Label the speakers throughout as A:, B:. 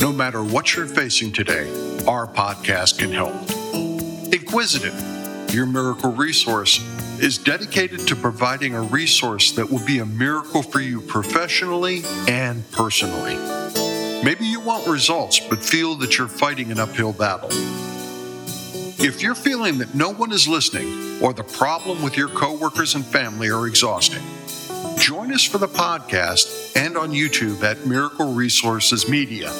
A: No matter what you're facing today, our podcast can help. Inquisitive, your miracle resource, is dedicated to providing a resource that will be a miracle for you professionally and personally. Maybe you want results but feel that you're fighting an uphill battle. If you're feeling that no one is listening or the problem with your coworkers and family are exhausting, join us for the podcast and on YouTube at Miracle Resources Media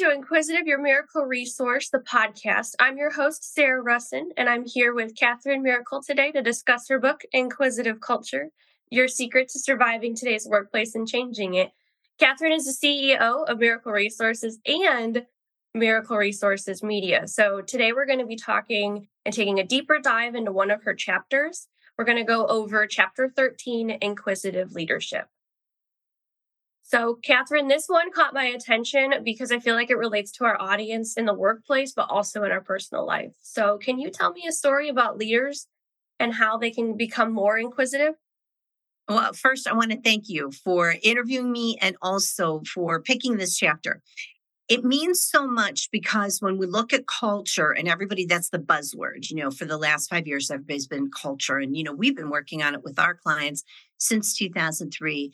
B: to Inquisitive, your miracle resource, the podcast. I'm your host, Sarah Russin, and I'm here with Katherine Miracle today to discuss her book, Inquisitive Culture Your Secret to Surviving Today's Workplace and Changing It. Katherine is the CEO of Miracle Resources and Miracle Resources Media. So today we're going to be talking and taking a deeper dive into one of her chapters. We're going to go over chapter 13, Inquisitive Leadership. So, Katherine, this one caught my attention because I feel like it relates to our audience in the workplace, but also in our personal life. So, can you tell me a story about leaders and how they can become more inquisitive?
C: Well, first, I want to thank you for interviewing me and also for picking this chapter. It means so much because when we look at culture and everybody, that's the buzzword, you know, for the last five years, everybody's been culture. And, you know, we've been working on it with our clients since 2003.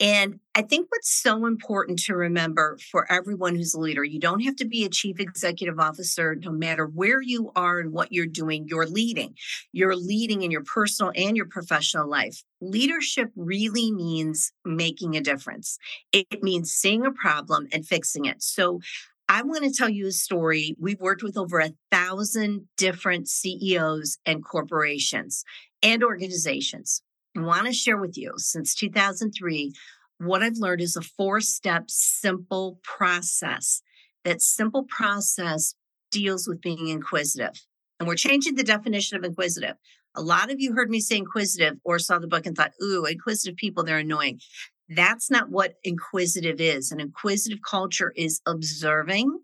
C: And I think what's so important to remember for everyone who's a leader, you don't have to be a chief executive officer no matter where you are and what you're doing, you're leading. You're leading in your personal and your professional life. Leadership really means making a difference, it means seeing a problem and fixing it. So I want to tell you a story. We've worked with over a thousand different CEOs and corporations and organizations want to share with you since 2003 what I've learned is a four step simple process. That simple process deals with being inquisitive. And we're changing the definition of inquisitive. A lot of you heard me say inquisitive or saw the book and thought, ooh, inquisitive people, they're annoying. That's not what inquisitive is. An inquisitive culture is observing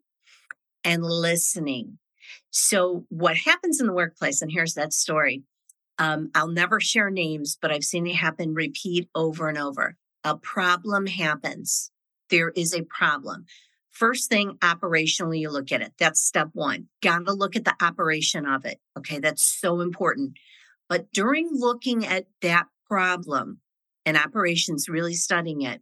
C: and listening. So, what happens in the workplace, and here's that story um, I'll never share names, but I've seen it happen repeat over and over. A problem happens. There is a problem. First thing, operationally, you look at it. That's step one. Got to look at the operation of it. Okay, that's so important. But during looking at that problem and operations, really studying it,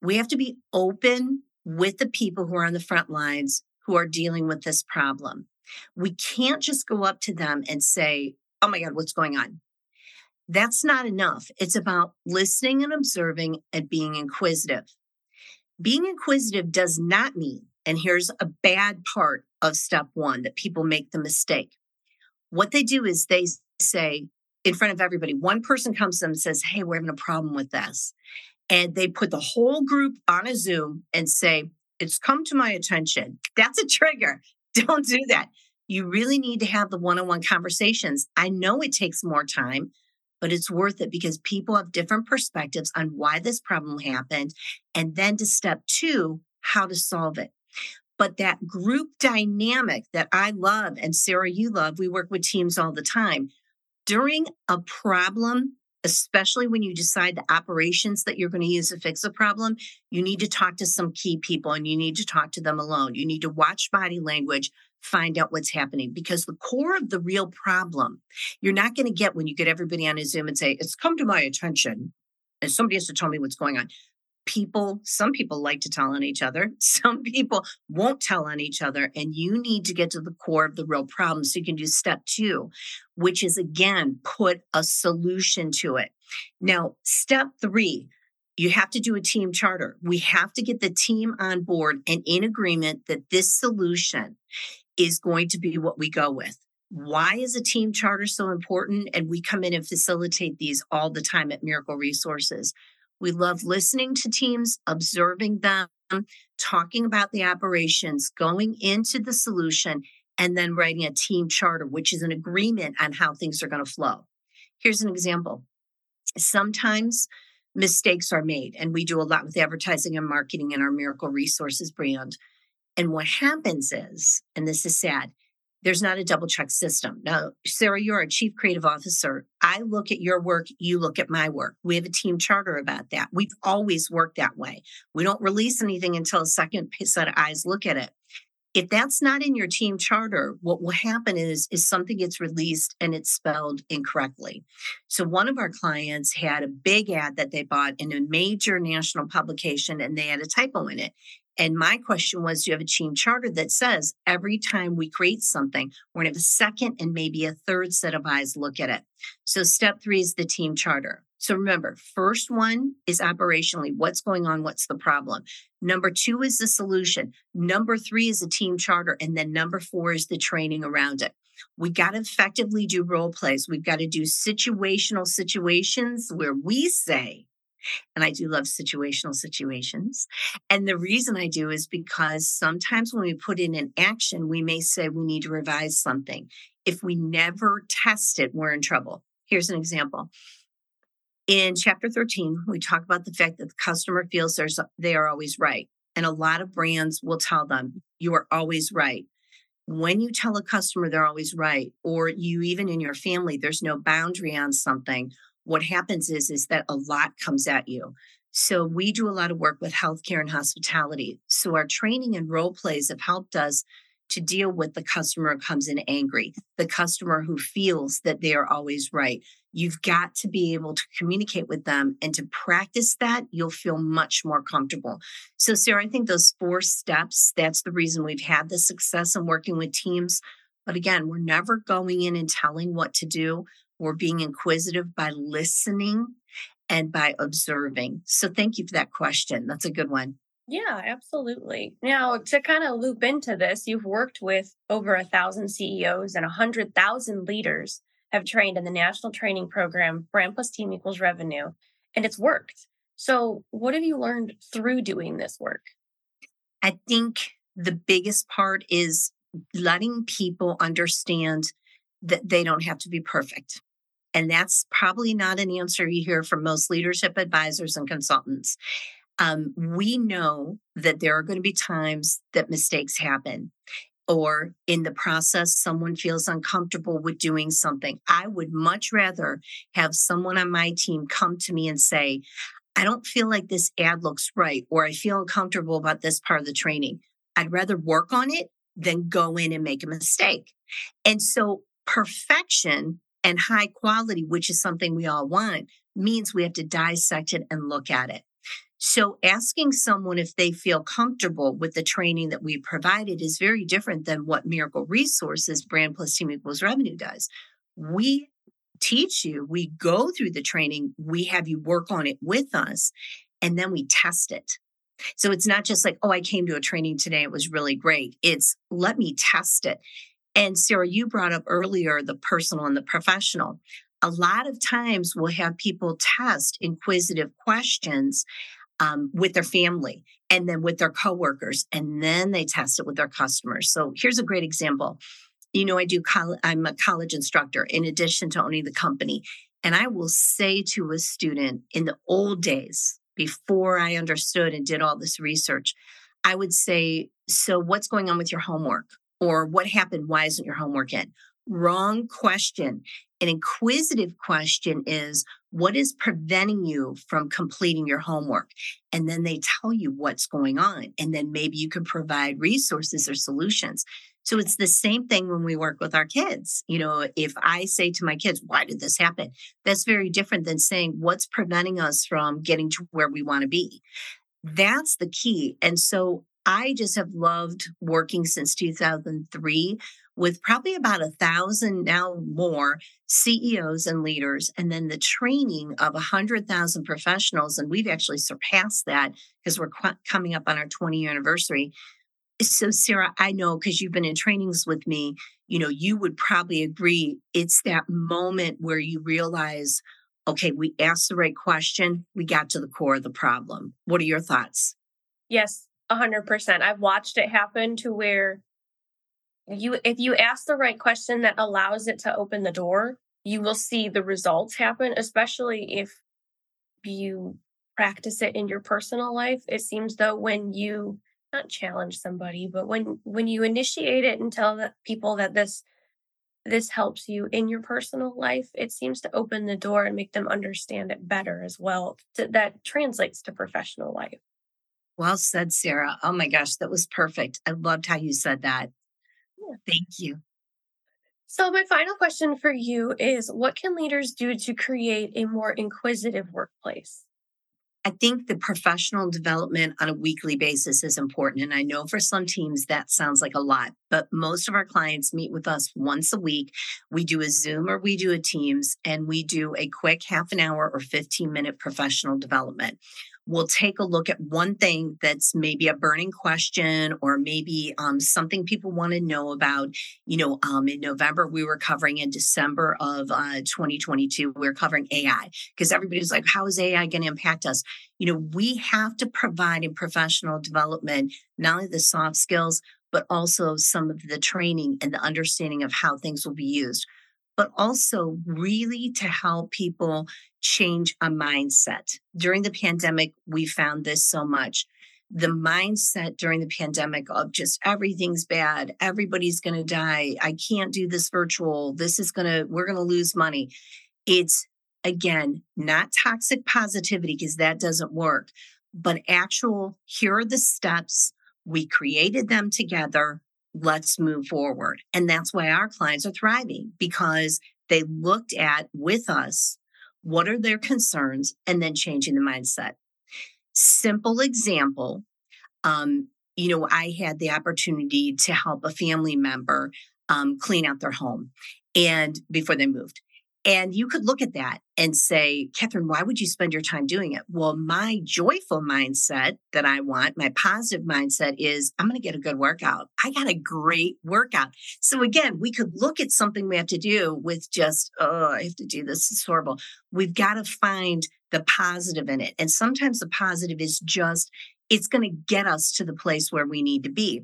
C: we have to be open with the people who are on the front lines who are dealing with this problem. We can't just go up to them and say, oh my God, what's going on? That's not enough. It's about listening and observing and being inquisitive. Being inquisitive does not mean, and here's a bad part of step one that people make the mistake. What they do is they say in front of everybody, one person comes to them and says, Hey, we're having a problem with this. And they put the whole group on a Zoom and say, It's come to my attention. That's a trigger. Don't do that you really need to have the one on one conversations. I know it takes more time, but it's worth it because people have different perspectives on why this problem happened. And then to step two, how to solve it. But that group dynamic that I love and Sarah, you love, we work with teams all the time. During a problem, especially when you decide the operations that you're going to use to fix a problem, you need to talk to some key people and you need to talk to them alone. You need to watch body language, find out what's happening because the core of the real problem you're not going to get when you get everybody on a Zoom and say, It's come to my attention. And somebody has to tell me what's going on. People, some people like to tell on each other, some people won't tell on each other. And you need to get to the core of the real problem. So you can do step two, which is again, put a solution to it. Now, step three, you have to do a team charter. We have to get the team on board and in agreement that this solution is going to be what we go with. Why is a team charter so important? And we come in and facilitate these all the time at Miracle Resources. We love listening to teams, observing them, talking about the operations, going into the solution, and then writing a team charter, which is an agreement on how things are going to flow. Here's an example. Sometimes mistakes are made, and we do a lot with advertising and marketing in our Miracle Resources brand. And what happens is, and this is sad, there's not a double check system. Now, Sarah, you're a chief creative officer. I look at your work, you look at my work. We have a team charter about that. We've always worked that way. We don't release anything until a second set of eyes look at it. If that's not in your team charter, what will happen is, is something gets released and it's spelled incorrectly. So one of our clients had a big ad that they bought in a major national publication and they had a typo in it. And my question was, do you have a team charter that says every time we create something, we're going to have a second and maybe a third set of eyes look at it? So step three is the team charter. So remember, first one is operationally what's going on, what's the problem. Number two is the solution. Number three is the team charter. And then number four is the training around it. We got to effectively do role plays. We've got to do situational situations where we say, and I do love situational situations. And the reason I do is because sometimes when we put in an action, we may say we need to revise something. If we never test it, we're in trouble. Here's an example. In chapter 13, we talk about the fact that the customer feels there's, they are always right. And a lot of brands will tell them, you are always right. When you tell a customer they're always right, or you even in your family, there's no boundary on something, what happens is is that a lot comes at you. So we do a lot of work with healthcare and hospitality. So our training and role plays have helped us to deal with the customer who comes in angry the customer who feels that they are always right. You've got to be able to communicate with them and to practice that you'll feel much more comfortable. So sarah i think those four steps that's the reason we've had the success in working with teams. But again we're never going in and telling what to do we're being inquisitive by listening and by observing. So thank you for that question. That's a good one.
B: Yeah, absolutely. Now, to kind of loop into this, you've worked with over a thousand CEOs and a hundred thousand leaders have trained in the national training program, Brand Plus Team Equals Revenue, and it's worked. So, what have you learned through doing this work?
C: I think the biggest part is letting people understand that they don't have to be perfect. And that's probably not an answer you hear from most leadership advisors and consultants. Um, we know that there are going to be times that mistakes happen or in the process, someone feels uncomfortable with doing something. I would much rather have someone on my team come to me and say, I don't feel like this ad looks right, or I feel uncomfortable about this part of the training. I'd rather work on it than go in and make a mistake. And so perfection and high quality, which is something we all want, means we have to dissect it and look at it. So, asking someone if they feel comfortable with the training that we provided is very different than what Miracle Resources Brand Plus Team Equals Revenue does. We teach you, we go through the training, we have you work on it with us, and then we test it. So, it's not just like, oh, I came to a training today, it was really great. It's let me test it. And Sarah, you brought up earlier the personal and the professional. A lot of times we'll have people test inquisitive questions um, with their family and then with their coworkers, and then they test it with their customers. So here's a great example. You know, I do. College, I'm a college instructor in addition to owning the company, and I will say to a student in the old days before I understood and did all this research, I would say, "So what's going on with your homework?" Or what happened? Why isn't your homework in? Wrong question. An inquisitive question is what is preventing you from completing your homework? And then they tell you what's going on. And then maybe you can provide resources or solutions. So it's the same thing when we work with our kids. You know, if I say to my kids, why did this happen? That's very different than saying, what's preventing us from getting to where we want to be? That's the key. And so I just have loved working since 2003 with probably about a thousand now more CEOs and leaders, and then the training of a hundred thousand professionals. And we've actually surpassed that because we're qu- coming up on our 20 year anniversary. So, Sarah, I know because you've been in trainings with me, you know, you would probably agree it's that moment where you realize, okay, we asked the right question, we got to the core of the problem. What are your thoughts?
B: Yes, a hundred percent. I've watched it happen to where you, if you ask the right question that allows it to open the door, you will see the results happen, especially if you practice it in your personal life. It seems though when you not challenge somebody, but when when you initiate it and tell the people that this this helps you in your personal life, it seems to open the door and make them understand it better as well. That translates to professional life.
C: Well said, Sarah. Oh my gosh, that was perfect. I loved how you said that. Yeah. Thank you.
B: So, my final question for you is what can leaders do to create a more inquisitive workplace?
C: I think the professional development on a weekly basis is important. And I know for some teams that sounds like a lot, but most of our clients meet with us once a week. We do a Zoom or we do a Teams, and we do a quick half an hour or 15 minute professional development we'll take a look at one thing that's maybe a burning question or maybe um, something people want to know about. You know, um, in November, we were covering in December of uh, 2022, we are covering AI because everybody's like, how is AI going to impact us? You know, we have to provide in professional development not only the soft skills, but also some of the training and the understanding of how things will be used but also really to help people change a mindset. During the pandemic, we found this so much. The mindset during the pandemic of just everything's bad, everybody's going to die, I can't do this virtual, this is going to, we're going to lose money. It's again, not toxic positivity because that doesn't work, but actual, here are the steps. We created them together let's move forward. And that's why our clients are thriving because they looked at with us what are their concerns and then changing the mindset. Simple example. Um, you know, I had the opportunity to help a family member um, clean out their home and before they moved. And you could look at that and say, Katherine, why would you spend your time doing it? Well, my joyful mindset that I want, my positive mindset is I'm going to get a good workout. I got a great workout. So again, we could look at something we have to do with just, oh, I have to do this. It's horrible. We've got to find the positive in it. And sometimes the positive is just, it's going to get us to the place where we need to be.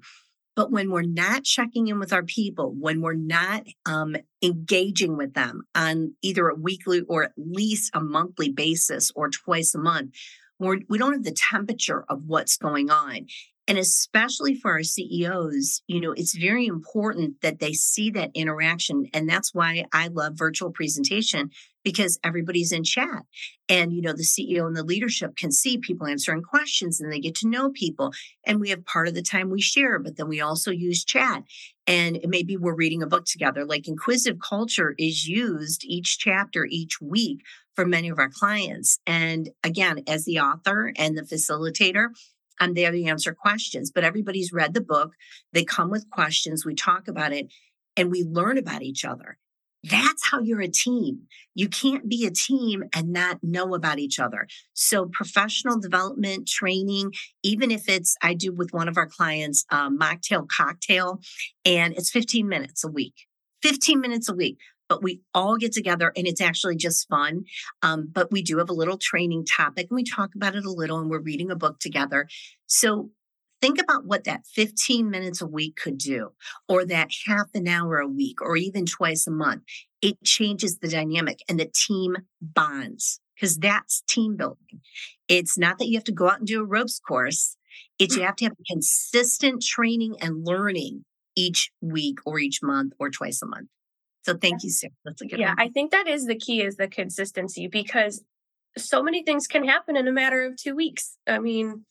C: But when we're not checking in with our people, when we're not um, engaging with them on either a weekly or at least a monthly basis or twice a month, we're, we don't have the temperature of what's going on. And especially for our CEOs, you know, it's very important that they see that interaction. And that's why I love virtual presentation because everybody's in chat. And, you know, the CEO and the leadership can see people answering questions and they get to know people. And we have part of the time we share, but then we also use chat. And maybe we're reading a book together. Like inquisitive culture is used each chapter, each week for many of our clients. And again, as the author and the facilitator, I'm there to answer questions, but everybody's read the book. They come with questions. We talk about it and we learn about each other. That's how you're a team. You can't be a team and not know about each other. So, professional development, training, even if it's, I do with one of our clients, um, mocktail cocktail, and it's 15 minutes a week. 15 minutes a week but we all get together and it's actually just fun. Um, but we do have a little training topic and we talk about it a little and we're reading a book together. So think about what that 15 minutes a week could do, or that half an hour a week, or even twice a month. It changes the dynamic and the team bonds because that's team building. It's not that you have to go out and do a ropes course. It's mm. you have to have consistent training and learning each week or each month or twice a month. So thank you, Sarah. That's a good
B: yeah,
C: one.
B: I think that is the key is the consistency because so many things can happen in a matter of two weeks. I mean,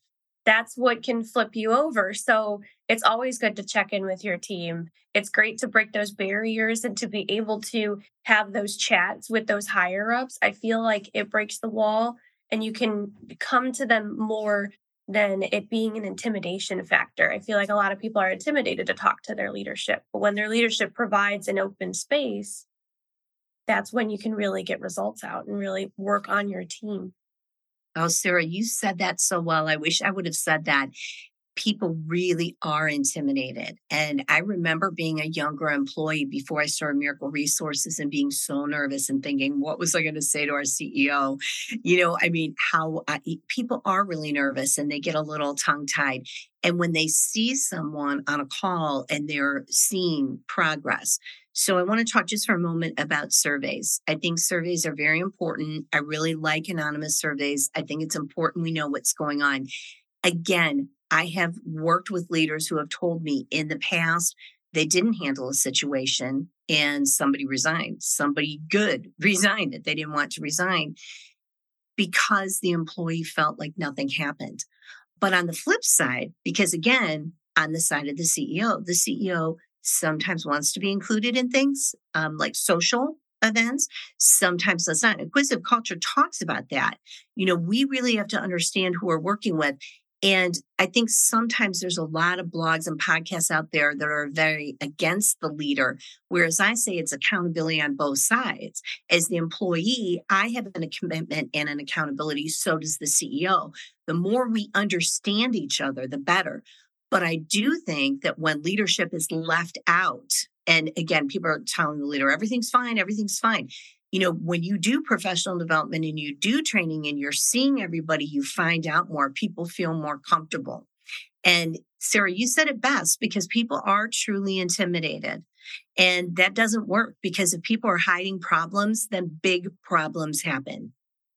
B: that's what can flip you over. So it's always good to check in with your team. It's great to break those barriers and to be able to have those chats with those higher ups. I feel like it breaks the wall and you can come to them more than it being an intimidation factor. I feel like a lot of people are intimidated to talk to their leadership, but when their leadership provides an open space, that's when you can really get results out and really work on your team.
C: Oh, Sarah, you said that so well. I wish I would have said that people really are intimidated. And I remember being a younger employee before I started Miracle Resources and being so nervous and thinking, what was I going to say to our CEO? You know, I mean, how I, people are really nervous and they get a little tongue tied. And when they see someone on a call and they're seeing progress, so I want to talk just for a moment about surveys. I think surveys are very important. I really like anonymous surveys. I think it's important we know what's going on. Again, I have worked with leaders who have told me in the past they didn't handle a situation and somebody resigned. Somebody good resigned that they didn't want to resign because the employee felt like nothing happened. But on the flip side, because again, on the side of the CEO, the CEO sometimes wants to be included in things um, like social events. Sometimes does not. Inquisitive culture talks about that. You know, we really have to understand who we're working with and I think sometimes there's a lot of blogs and podcasts out there that are very against the leader. Whereas I say it's accountability on both sides. As the employee, I have a commitment and an accountability. So does the CEO. The more we understand each other, the better. But I do think that when leadership is left out, and again, people are telling the leader, everything's fine, everything's fine you know, when you do professional development and you do training and you're seeing everybody, you find out more, people feel more comfortable. And Sarah, you said it best because people are truly intimidated. And that doesn't work because if people are hiding problems, then big problems happen.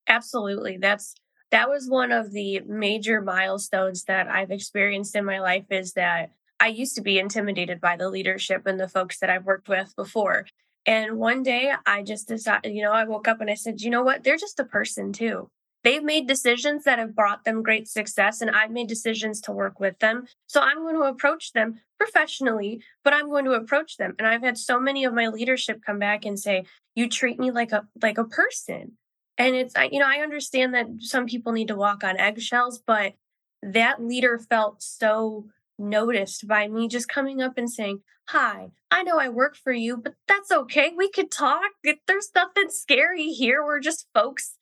B: Absolutely. That's that was one of the major milestones that I've experienced in my life is that I used to be intimidated by the leadership and the folks that I've worked with before. And one day I just decided, you know, I woke up and I said, you know what? They're just a person too. They've made decisions that have brought them great success, and I've made decisions to work with them. So I'm going to approach them professionally, but I'm going to approach them. And I've had so many of my leadership come back and say, "You treat me like a like a person." And it's, you know, I understand that some people need to walk on eggshells, but that leader felt so noticed by me just coming up and saying, Hi, I know I work for you, but that's okay. We could talk. There's nothing scary here. We're just folks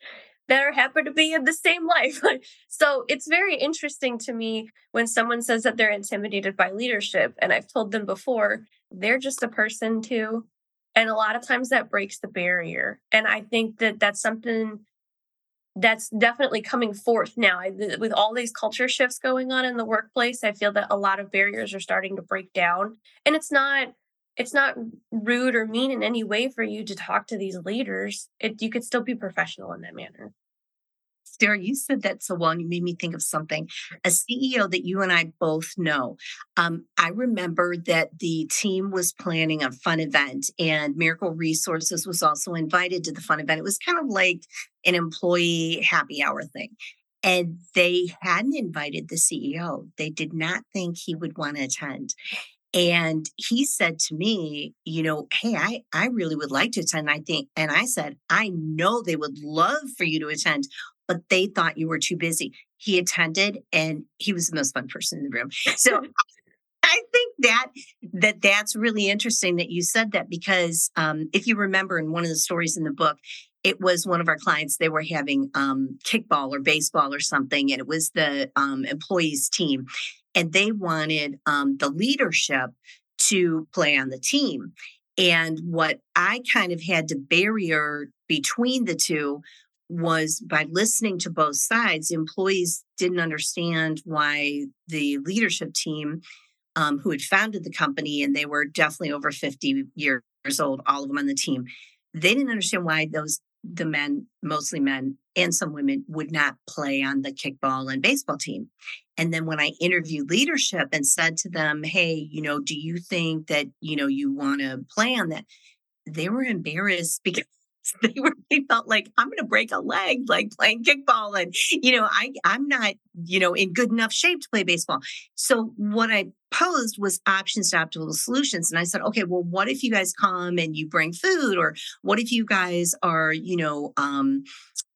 B: that are happen to be in the same life. so it's very interesting to me when someone says that they're intimidated by leadership. And I've told them before, they're just a person too. And a lot of times that breaks the barrier. And I think that that's something that's definitely coming forth now with all these culture shifts going on in the workplace i feel that a lot of barriers are starting to break down and it's not it's not rude or mean in any way for you to talk to these leaders it, you could still be professional in that manner
C: Sarah, you said that so well, and you made me think of something. A CEO that you and I both know. Um, I remember that the team was planning a fun event, and Miracle Resources was also invited to the fun event. It was kind of like an employee happy hour thing. And they hadn't invited the CEO. They did not think he would want to attend. And he said to me, you know, hey, I, I really would like to attend. I think, and I said, I know they would love for you to attend but they thought you were too busy. He attended and he was the most fun person in the room. So I think that that that's really interesting that you said that because um, if you remember in one of the stories in the book, it was one of our clients. They were having um, kickball or baseball or something, and it was the um, employees team, and they wanted um, the leadership to play on the team. And what I kind of had to barrier between the two was by listening to both sides, employees didn't understand why the leadership team um, who had founded the company, and they were definitely over 50 years old, all of them on the team, they didn't understand why those the men, mostly men and some women, would not play on the kickball and baseball team. And then when I interviewed leadership and said to them, hey, you know, do you think that, you know, you want to play on that? They were embarrassed because they were they felt like i'm going to break a leg like playing kickball and you know i i'm not you know in good enough shape to play baseball. So what i posed was options to optimal solutions and i said okay well what if you guys come and you bring food or what if you guys are you know um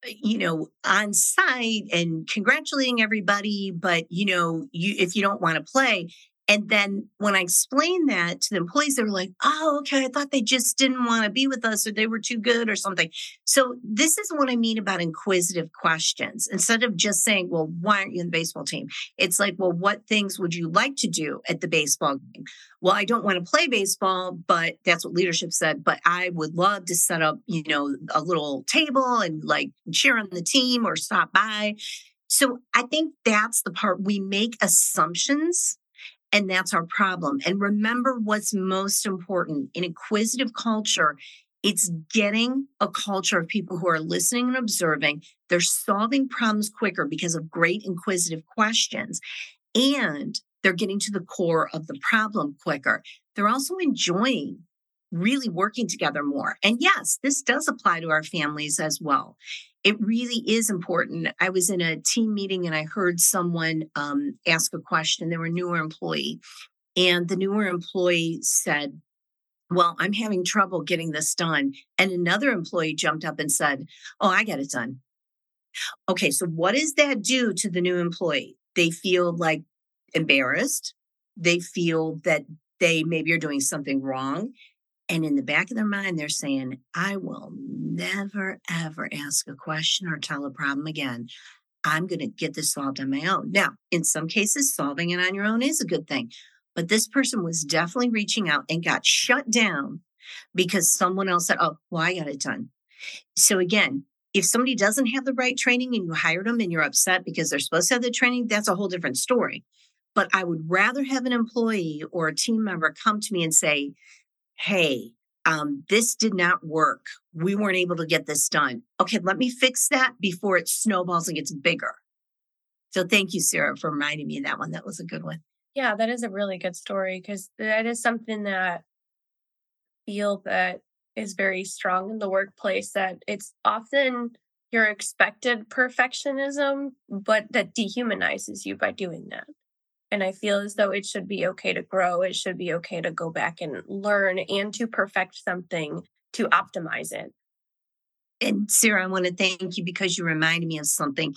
C: you know on site and congratulating everybody but you know you if you don't want to play and then when I explained that to the employees, they were like, oh, okay, I thought they just didn't want to be with us or they were too good or something. So, this is what I mean about inquisitive questions. Instead of just saying, well, why aren't you in the baseball team? It's like, well, what things would you like to do at the baseball game? Well, I don't want to play baseball, but that's what leadership said. But I would love to set up, you know, a little table and like cheer on the team or stop by. So, I think that's the part we make assumptions and that's our problem. And remember what's most important in inquisitive culture it's getting a culture of people who are listening and observing. They're solving problems quicker because of great inquisitive questions. and they're getting to the core of the problem quicker. They're also enjoying really working together more. And yes, this does apply to our families as well. It really is important. I was in a team meeting and I heard someone um, ask a question. They were a newer employee, and the newer employee said, Well, I'm having trouble getting this done. And another employee jumped up and said, Oh, I got it done. Okay, so what does that do to the new employee? They feel like embarrassed. They feel that they maybe are doing something wrong. And in the back of their mind, they're saying, I will never, ever ask a question or tell a problem again. I'm going to get this solved on my own. Now, in some cases, solving it on your own is a good thing. But this person was definitely reaching out and got shut down because someone else said, Oh, well, I got it done. So again, if somebody doesn't have the right training and you hired them and you're upset because they're supposed to have the training, that's a whole different story. But I would rather have an employee or a team member come to me and say, Hey, um, this did not work. We weren't able to get this done. Okay, let me fix that before it snowballs and gets bigger. So thank you, Sarah, for reminding me of that one. That was a good one.
B: Yeah, that is a really good story because that is something that feel that is very strong in the workplace that it's often your expected perfectionism, but that dehumanizes you by doing that. And I feel as though it should be okay to grow. It should be okay to go back and learn and to perfect something to optimize it.
C: And Sarah, I want to thank you because you reminded me of something.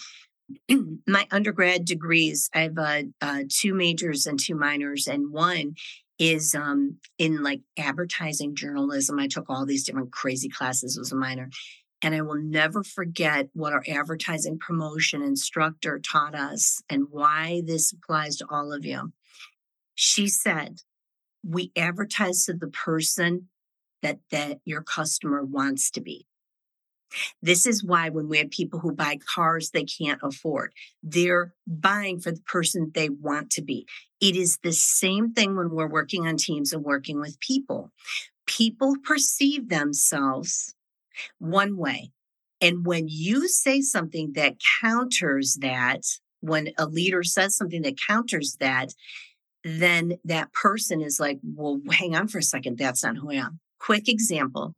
C: My undergrad degrees, I have uh, uh, two majors and two minors, and one is um, in like advertising journalism. I took all these different crazy classes as a minor. And I will never forget what our advertising promotion instructor taught us and why this applies to all of you. She said, We advertise to the person that, that your customer wants to be. This is why when we have people who buy cars they can't afford, they're buying for the person they want to be. It is the same thing when we're working on teams and working with people. People perceive themselves one way. And when you say something that counters that, when a leader says something that counters that, then that person is like, well, hang on for a second. That's not who I am. Quick example.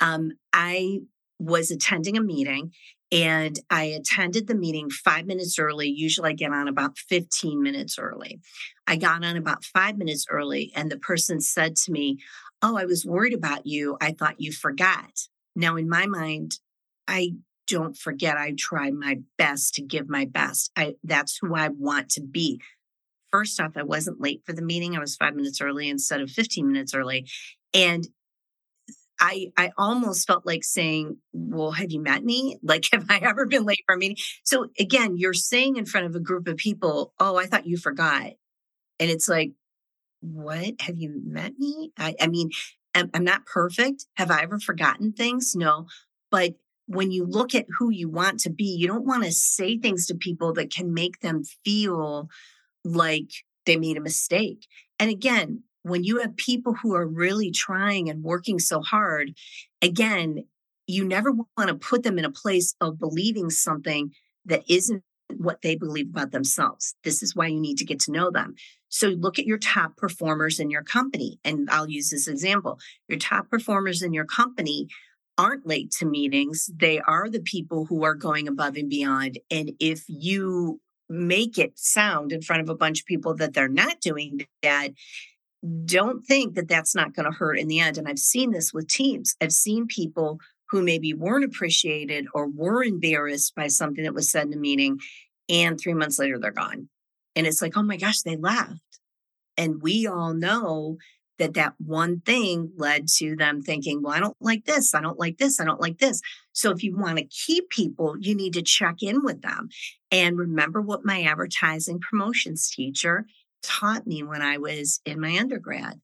C: Um, I was attending a meeting and I attended the meeting five minutes early. Usually I get on about 15 minutes early. I got on about five minutes early, and the person said to me, Oh, I was worried about you. I thought you forgot. Now, in my mind, I don't forget. I try my best to give my best. I, that's who I want to be. First off, I wasn't late for the meeting. I was five minutes early instead of 15 minutes early. And I I almost felt like saying, "Well, have you met me? Like, have I ever been late for a meeting?" So again, you're saying in front of a group of people, "Oh, I thought you forgot," and it's like, "What? Have you met me?" I, I mean, I'm, not perfect. Have I ever forgotten things? No, but when you look at who you want to be, you don't want to say things to people that can make them feel like they made a mistake. And again, when you have people who are really trying and working so hard, again, you never want to put them in a place of believing something that isn't what they believe about themselves. This is why you need to get to know them. So look at your top performers in your company. And I'll use this example. Your top performers in your company aren't late to meetings. They are the people who are going above and beyond. And if you make it sound in front of a bunch of people that they're not doing that, don't think that that's not going to hurt in the end. And I've seen this with teams. I've seen people who maybe weren't appreciated or were embarrassed by something that was said in a meeting. And three months later, they're gone. And it's like, oh my gosh, they left. And we all know that that one thing led to them thinking, well, I don't like this. I don't like this. I don't like this. So if you want to keep people, you need to check in with them and remember what my advertising promotions teacher taught me when I was in my undergrad.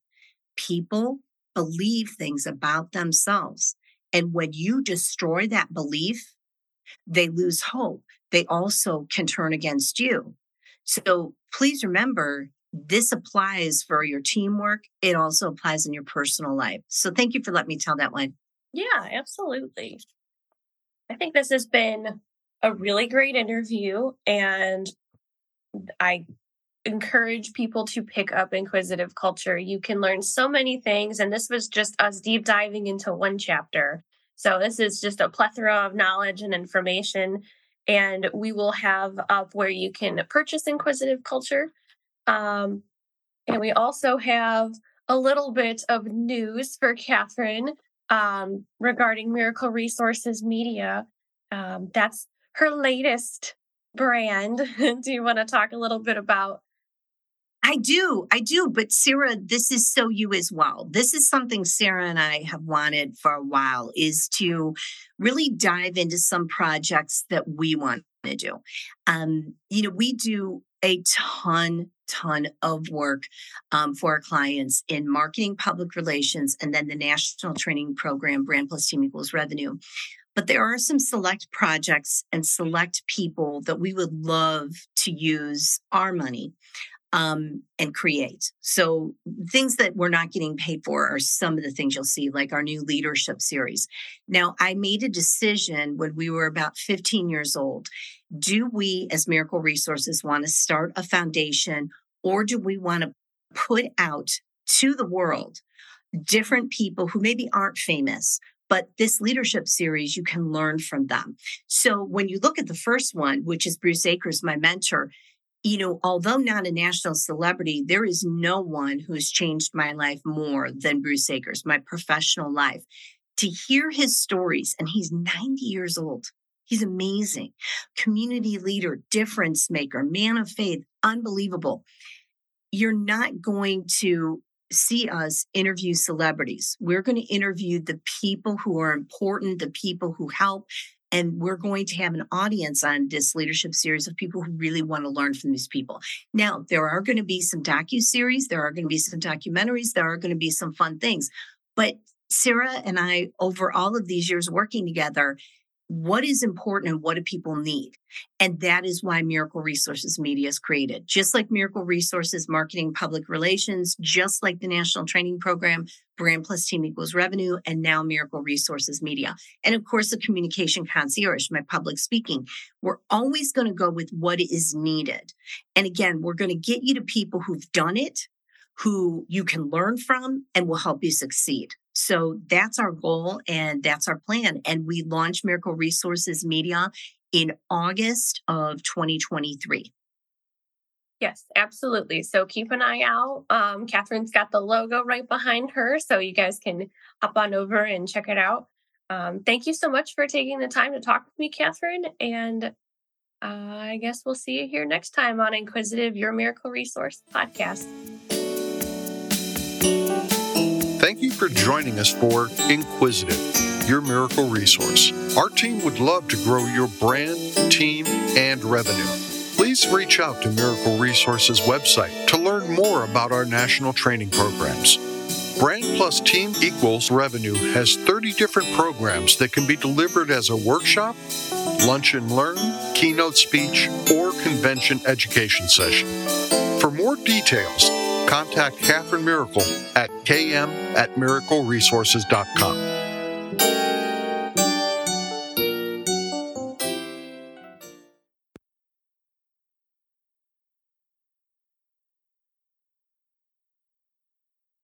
C: People believe things about themselves. And when you destroy that belief, they lose hope. They also can turn against you. So please remember this applies for your teamwork. It also applies in your personal life. So thank you for letting me tell that one.
B: Yeah, absolutely. I think this has been a really great interview. And I encourage people to pick up inquisitive culture. You can learn so many things, and this was just us deep diving into one chapter. So, this is just a plethora of knowledge and information. And we will have up where you can purchase inquisitive culture. Um, and we also have a little bit of news for Katherine um, regarding Miracle Resources Media. Um, that's her latest brand. do you want to talk a little bit about?
C: I do, I do. But Sarah, this is so you as well. This is something Sarah and I have wanted for a while is to really dive into some projects that we want to do. Um, you know, we do a ton, ton of work um, for our clients in marketing, public relations, and then the national training program, Brand Plus Team Equals Revenue. But there are some select projects and select people that we would love to use our money um, and create. So, things that we're not getting paid for are some of the things you'll see, like our new leadership series. Now, I made a decision when we were about 15 years old. Do we, as Miracle Resources, want to start a foundation or do we want to put out to the world different people who maybe aren't famous, but this leadership series, you can learn from them. So when you look at the first one, which is Bruce Akers, my mentor, you know, although not a national celebrity, there is no one who has changed my life more than Bruce Akers, my professional life. To hear his stories, and he's 90 years old. He's amazing. Community leader, difference maker, man of faith, unbelievable. You're not going to see us interview celebrities. We're going to interview the people who are important, the people who help. And we're going to have an audience on this leadership series of people who really want to learn from these people. Now, there are going to be some docu series, there are going to be some documentaries, there are going to be some fun things. But Sarah and I, over all of these years working together, what is important and what do people need? And that is why Miracle Resources Media is created. Just like Miracle Resources Marketing Public Relations, just like the National Training Program, Brand Plus Team Equals Revenue, and now Miracle Resources Media. And of course, the Communication Concierge, my public speaking. We're always going to go with what is needed. And again, we're going to get you to people who've done it, who you can learn from, and will help you succeed. So that's our goal and that's our plan. And we launched Miracle Resources Media in August of 2023.
B: Yes, absolutely. So keep an eye out. Um, Katherine's got the logo right behind her, so you guys can hop on over and check it out. Um, thank you so much for taking the time to talk with me, Katherine. And uh, I guess we'll see you here next time on Inquisitive Your Miracle Resource podcast.
A: You for joining us for Inquisitive, your miracle resource. Our team would love to grow your brand, team, and revenue. Please reach out to Miracle Resources website to learn more about our national training programs. Brand Plus Team Equals Revenue has 30 different programs that can be delivered as a workshop, lunch and learn, keynote speech, or convention education session. For more details, contact Katherine Miracle at km at miracleresources.com.